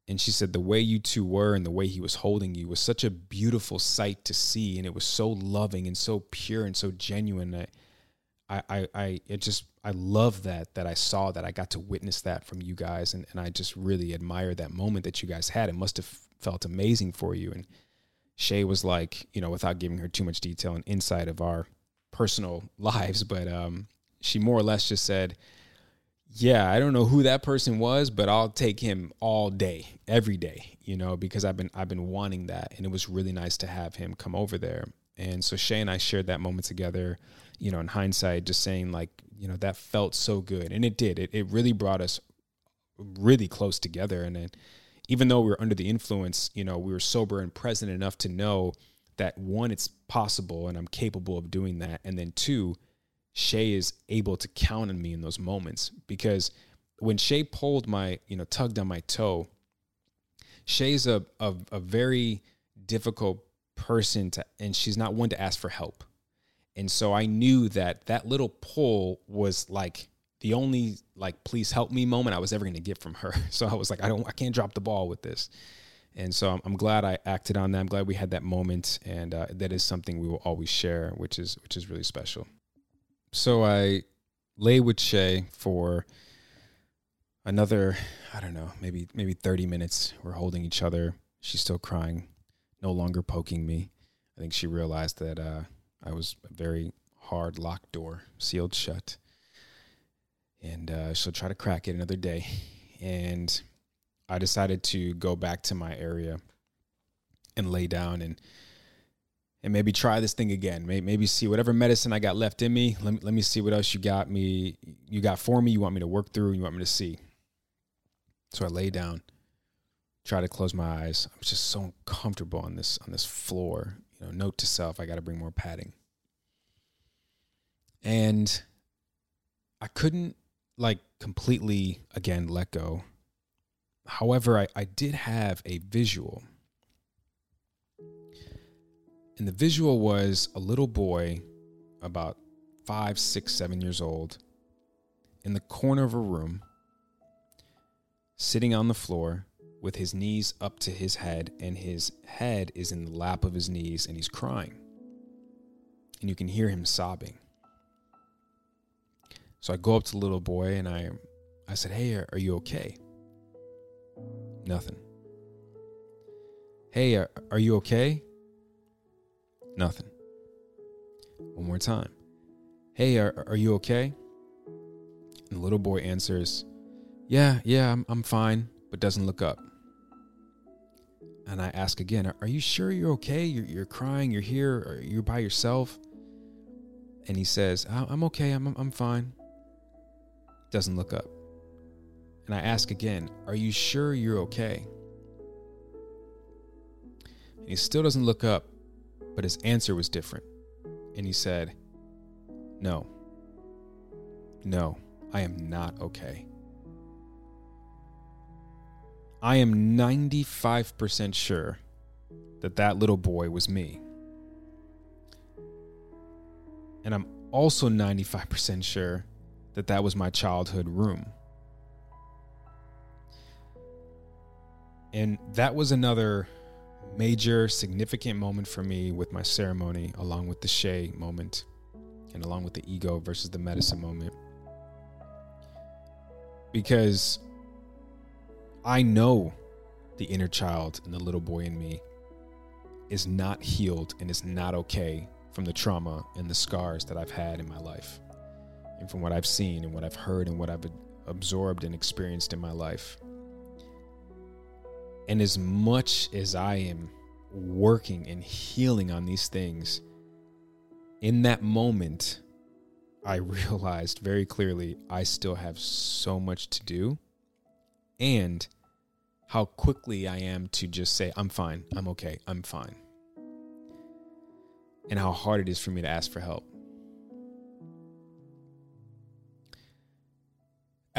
And she said the way you two were and the way he was holding you was such a beautiful sight to see. And it was so loving and so pure and so genuine. I, I, I, it just, I love that, that I saw that. I got to witness that from you guys. And, and I just really admire that moment that you guys had. It must have felt amazing for you. And Shay was like, you know, without giving her too much detail and insight of our personal lives, but um, she more or less just said, yeah, I don't know who that person was, but I'll take him all day, every day, you know, because I've been I've been wanting that and it was really nice to have him come over there. And so Shay and I shared that moment together, you know, in hindsight, just saying like, you know, that felt so good. And it did. It it really brought us really close together. And then even though we were under the influence, you know, we were sober and present enough to know that one, it's possible and I'm capable of doing that. And then two, Shay is able to count on me in those moments because when Shay pulled my, you know, tugged on my toe, Shay's a, a, a very difficult person to, and she's not one to ask for help. And so I knew that that little pull was like the only like please help me moment I was ever going to get from her. So I was like, I don't, I can't drop the ball with this. And so I'm, I'm glad I acted on that. I'm glad we had that moment, and uh, that is something we will always share, which is which is really special so I lay with Shay for another, I don't know, maybe maybe 30 minutes. We're holding each other. She's still crying, no longer poking me. I think she realized that uh, I was a very hard locked door, sealed shut. And uh, she'll try to crack it another day. And I decided to go back to my area and lay down and and maybe try this thing again. Maybe, see whatever medicine I got left in me. Let me let me see what else you got me. You got for me. You want me to work through. You want me to see. So I lay down, try to close my eyes. I'm just so uncomfortable on this on this floor. You know, note to self: I got to bring more padding. And I couldn't like completely again let go. However, I, I did have a visual and the visual was a little boy, about five, six, seven years old, in the corner of a room, sitting on the floor, with his knees up to his head, and his head is in the lap of his knees, and he's crying. And you can hear him sobbing. So I go up to the little boy and I, I said, Hey, are, you okay? Nothing. Hey, are, are you okay? Nothing. One more time. Hey, are, are you okay? And the little boy answers, Yeah, yeah, I'm, I'm fine, but doesn't look up. And I ask again, Are you sure you're okay? You're, you're crying, you're here, you're you by yourself? And he says, I'm okay, I'm, I'm fine. Doesn't look up. And I ask again, Are you sure you're okay? And he still doesn't look up, but his answer was different. And he said, No. No, I am not okay. I am 95% sure that that little boy was me. And I'm also 95% sure that that was my childhood room. And that was another major significant moment for me with my ceremony, along with the Shay moment and along with the ego versus the medicine moment. Because I know the inner child and the little boy in me is not healed and is not okay from the trauma and the scars that I've had in my life and from what I've seen and what I've heard and what I've absorbed and experienced in my life. And as much as I am working and healing on these things, in that moment, I realized very clearly I still have so much to do and how quickly I am to just say, I'm fine, I'm okay, I'm fine. And how hard it is for me to ask for help.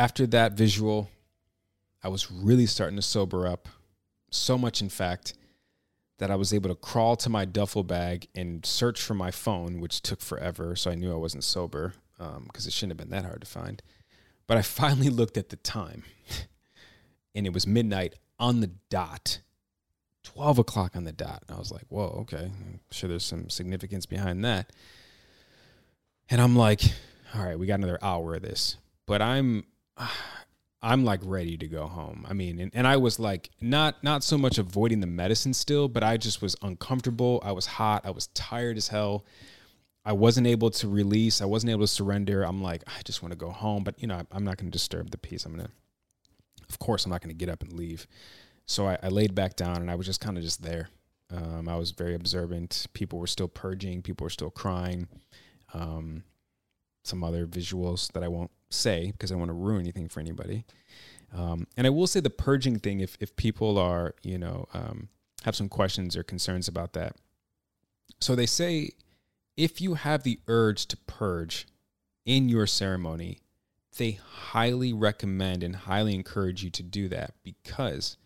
after that visual, I was really starting to sober up. So much, in fact, that I was able to crawl to my duffel bag and search for my phone, which took forever. So I knew I wasn't sober because um, it shouldn't have been that hard to find. But I finally looked at the time, and it was midnight on the dot. 12 o'clock on the dot. And I was like, whoa, okay. I'm sure there's some significance behind that. And I'm like, all right, we got another hour of this. But I'm I'm like ready to go home. I mean, and, and I was like not not so much avoiding the medicine still, but I just was uncomfortable. I was hot. I was tired as hell. I wasn't able to release. I wasn't able to surrender. I'm like, I just want to go home, but you know, I'm not going to disturb the peace. I'm gonna, of course, I'm not going to get up and leave. So I, I, laid back down and I was just kind of just there. Um, I was very observant. People were still purging. People were still crying. Um, some other visuals that I won't say because I want to ruin anything for anybody. Um, and I will say the purging thing, if if people are you know um, have some questions or concerns about that. So they say if you have the urge to purge in your ceremony, they highly recommend and highly encourage you to do that because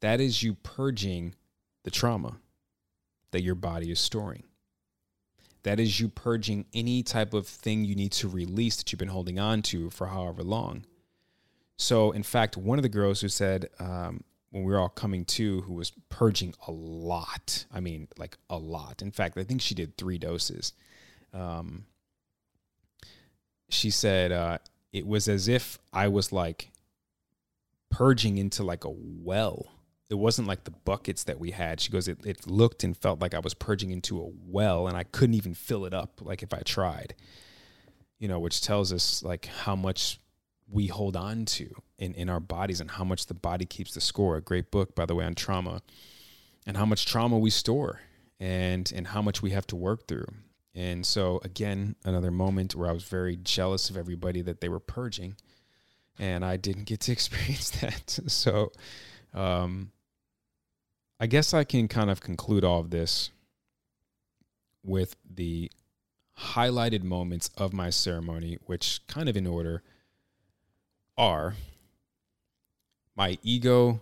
that is you purging the trauma that your body is storing. That is you purging any type of thing you need to release that you've been holding on to for however long. So, in fact, one of the girls who said, um, when we were all coming to, who was purging a lot. I mean, like a lot. In fact, I think she did three doses. Um, she said uh, it was as if I was like purging into like a well it wasn't like the buckets that we had. She goes, it, it looked and felt like I was purging into a well and I couldn't even fill it up like if I tried. You know, which tells us like how much we hold on to in, in our bodies and how much the body keeps the score. A great book, by the way, on trauma and how much trauma we store and and how much we have to work through. And so again, another moment where I was very jealous of everybody that they were purging and I didn't get to experience that. So um I guess I can kind of conclude all of this with the highlighted moments of my ceremony, which kind of in order are my ego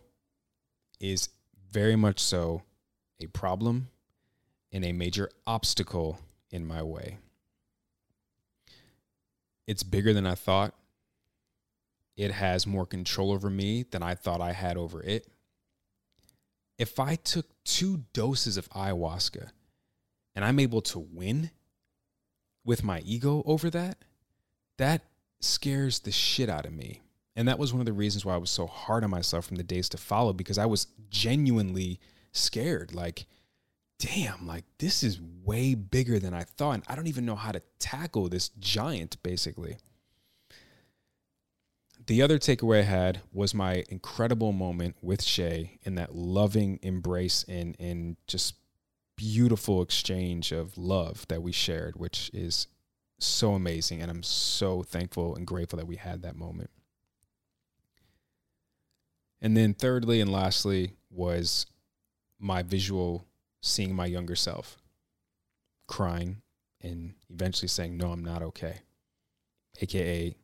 is very much so a problem and a major obstacle in my way. It's bigger than I thought. It has more control over me than I thought I had over it if I took two doses of ayahuasca and I'm able to win with my ego over that, that scares the shit out of me. And that was one of the reasons why I was so hard on myself from the days to follow because I was genuinely scared. Like, damn, like this is way bigger than I thought. And I don't even know how to tackle this giant, basically. The other takeaway I had was my incredible moment with Shay in that loving embrace and, and just beautiful exchange of love that we shared, which is so amazing. And I'm so thankful and grateful that we had that moment. And then, thirdly and lastly, was my visual seeing my younger self crying and eventually saying, No, I'm not okay. AKA,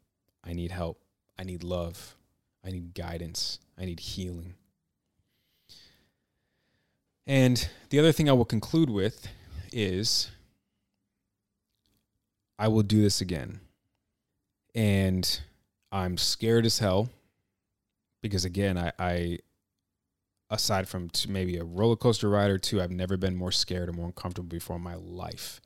I need help. I need love. I need guidance. I need healing. And the other thing I will conclude with is I will do this again. And I'm scared as hell because again, I, I aside from maybe a roller coaster ride or two, I've never been more scared or more uncomfortable before in my life.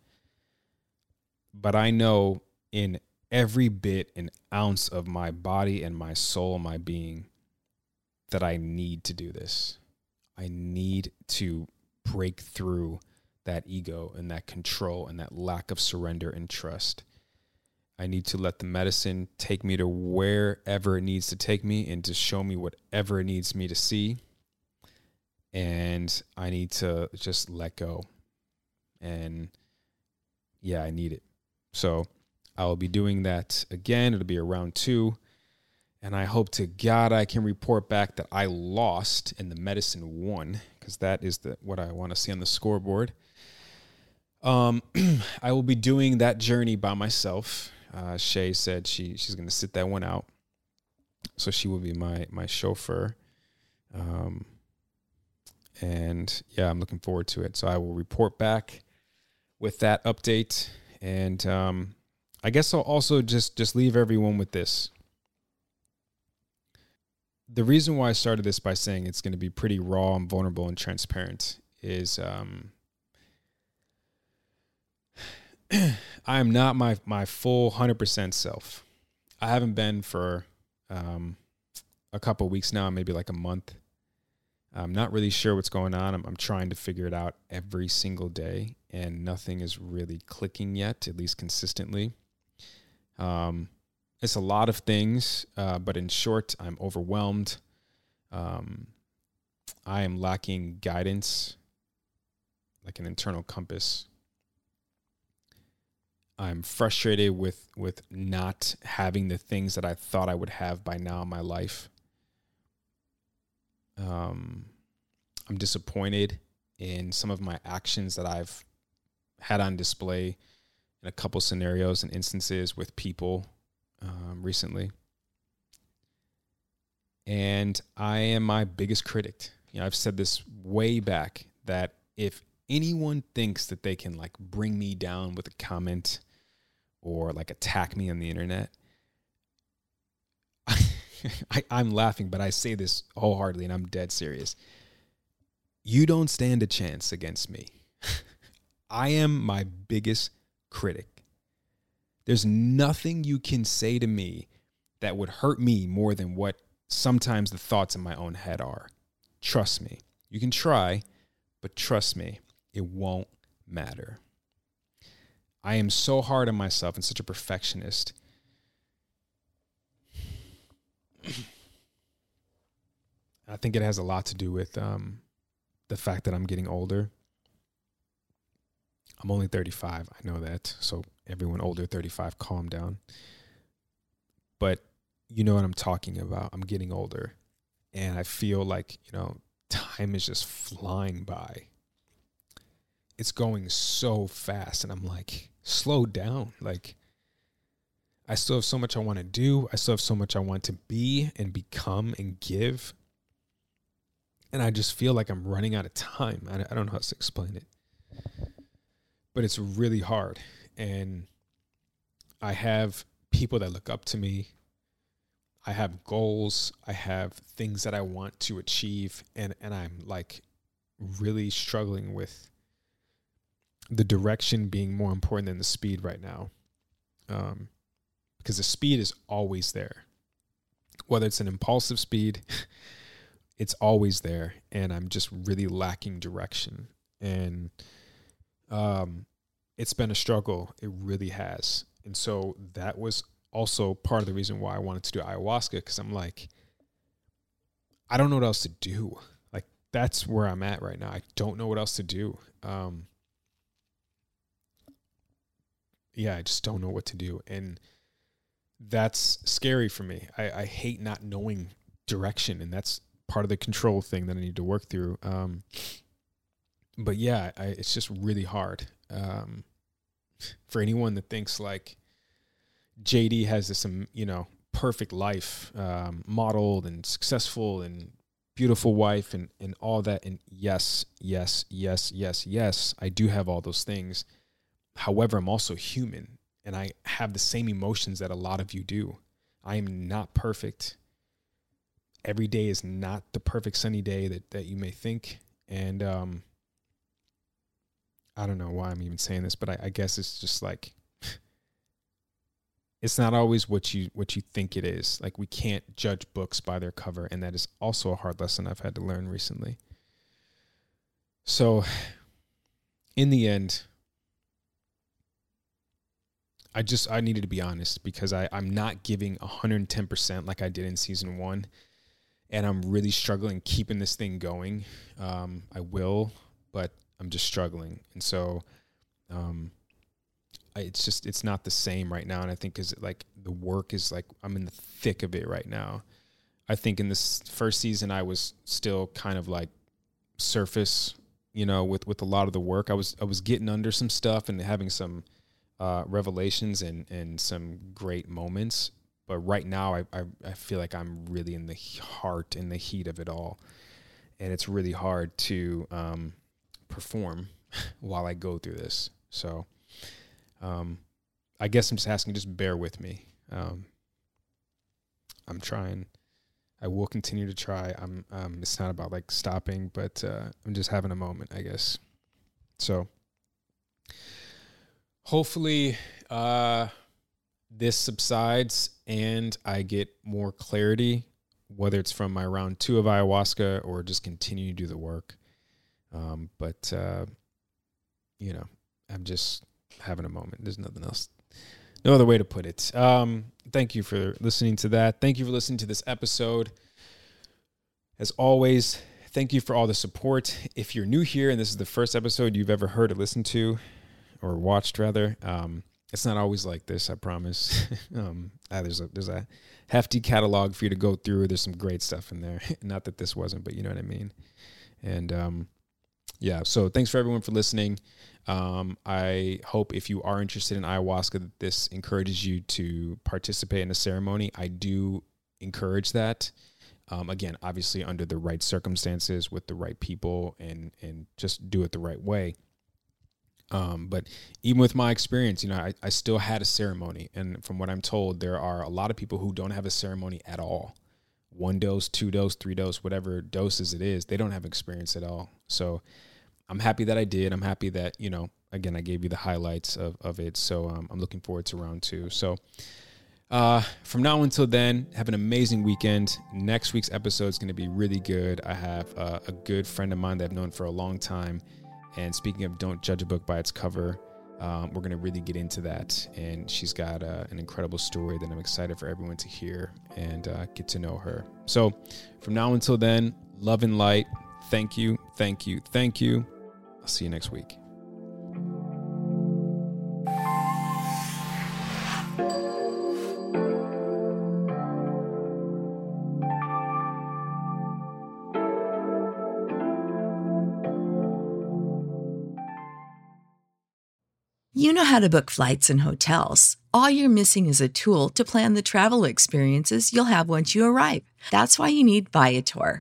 But I know in every bit and ounce of my body and my soul, my being, that I need to do this. I need to break through that ego and that control and that lack of surrender and trust. I need to let the medicine take me to wherever it needs to take me and to show me whatever it needs me to see. And I need to just let go. And yeah, I need it. So I will be doing that again. It'll be around two. And I hope to God I can report back that I lost and the medicine won, because that is the what I want to see on the scoreboard. Um, I will be doing that journey by myself uh, Shay said she she's going to sit that one out, so she will be my my chauffeur. Um, and yeah, I'm looking forward to it. So I will report back with that update, and um, I guess I'll also just just leave everyone with this. The reason why I started this by saying it's going to be pretty raw and vulnerable and transparent is um, I am not my my full hundred percent self. I haven't been for um, a couple weeks now, maybe like a month. I'm not really sure what's going on. I'm, I'm trying to figure it out every single day, and nothing is really clicking yet, at least consistently. Um, it's a lot of things, uh, but in short, I'm overwhelmed. Um, I am lacking guidance, like an internal compass. I'm frustrated with with not having the things that I thought I would have by now in my life. Um, I'm disappointed in some of my actions that I've had on display a couple scenarios and instances with people um, recently. And I am my biggest critic. You know, I've said this way back that if anyone thinks that they can like bring me down with a comment or like attack me on the internet. I, am laughing, but I say this wholeheartedly and I'm dead serious. You don't stand a chance against me. I am my biggest critic. There's nothing you can say to me that would hurt me more than what sometimes the thoughts in my own head are. Trust me. You can try, but trust me, it won't matter. I am so hard on myself and such a perfectionist. I think it has a lot to do with um, the fact that I'm getting older. I'm only 35. I know that. So everyone older 35, calm down. But you know what I'm talking about. I'm getting older. And I feel like, you know, time is just flying by. It's going so fast. And I'm like, slow down. Like, I still have so much I want to do. I still have so much I want to be and become and give. And I just feel like I'm running out of time. I, I don't know how to explain it, but it's really hard. And I have people that look up to me. I have goals. I have things that I want to achieve. And, and I'm like really struggling with the direction being more important than the speed right now. Um, because the speed is always there. Whether it's an impulsive speed, it's always there. And I'm just really lacking direction. And um, it's been a struggle. It really has. And so that was also part of the reason why I wanted to do ayahuasca because I'm like, I don't know what else to do. Like that's where I'm at right now. I don't know what else to do. Um, yeah, I just don't know what to do, and that's scary for me. I, I hate not knowing direction, and that's part of the control thing that I need to work through. Um, but yeah, I, it's just really hard um, for anyone that thinks like JD has this, um, you know, perfect life, um, modeled and successful and beautiful wife and, and all that. And yes, yes, yes, yes, yes, I do have all those things. However, I'm also human and I have the same emotions that a lot of you do. I am not perfect. Every day is not the perfect sunny day that, that you may think. And um, I don't know why I'm even saying this, but I, I guess it's just like it's not always what you what you think it is. Like we can't judge books by their cover, and that is also a hard lesson I've had to learn recently. So, in the end, I just I needed to be honest because I I'm not giving 110% like I did in season 1 and I'm really struggling keeping this thing going. Um, I will, but I'm just struggling. And so um, it's just it's not the same right now. And i think because like the work is like i'm in the thick of it right now. I think in this first season i was still kind of like surface you know with with a lot of the work. I was i was getting under some stuff and having some uh, revelations and and some great moments. But right now I, I i feel like i'm really in the heart in the heat of it all. And it's really hard to um perform while i go through this so um, I guess I'm just asking, just bear with me. Um, I'm trying. I will continue to try. I'm. Um, it's not about like stopping, but uh, I'm just having a moment, I guess. So, hopefully, uh, this subsides and I get more clarity, whether it's from my round two of ayahuasca or just continue to do the work. Um, but uh, you know, I'm just having a moment. There's nothing else, no other way to put it. Um, thank you for listening to that. Thank you for listening to this episode. As always, thank you for all the support. If you're new here and this is the first episode you've ever heard or listened to, or watched rather, um, it's not always like this. I promise. um, uh, there's a there's a hefty catalog for you to go through. There's some great stuff in there. not that this wasn't, but you know what I mean. And um, yeah, so thanks for everyone for listening. Um, I hope if you are interested in ayahuasca, that this encourages you to participate in a ceremony. I do encourage that. Um, again, obviously under the right circumstances with the right people and and just do it the right way. Um, but even with my experience, you know, I, I still had a ceremony, and from what I'm told, there are a lot of people who don't have a ceremony at all. One dose, two dose, three dose, whatever doses it is, they don't have experience at all. So I'm happy that I did. I'm happy that, you know, again, I gave you the highlights of, of it. So um, I'm looking forward to round two. So uh, from now until then, have an amazing weekend. Next week's episode is going to be really good. I have uh, a good friend of mine that I've known for a long time. And speaking of don't judge a book by its cover, um, we're going to really get into that. And she's got uh, an incredible story that I'm excited for everyone to hear and uh, get to know her. So from now until then, love and light. Thank you, thank you, thank you. See you next week. You know how to book flights and hotels. All you're missing is a tool to plan the travel experiences you'll have once you arrive. That's why you need Viator.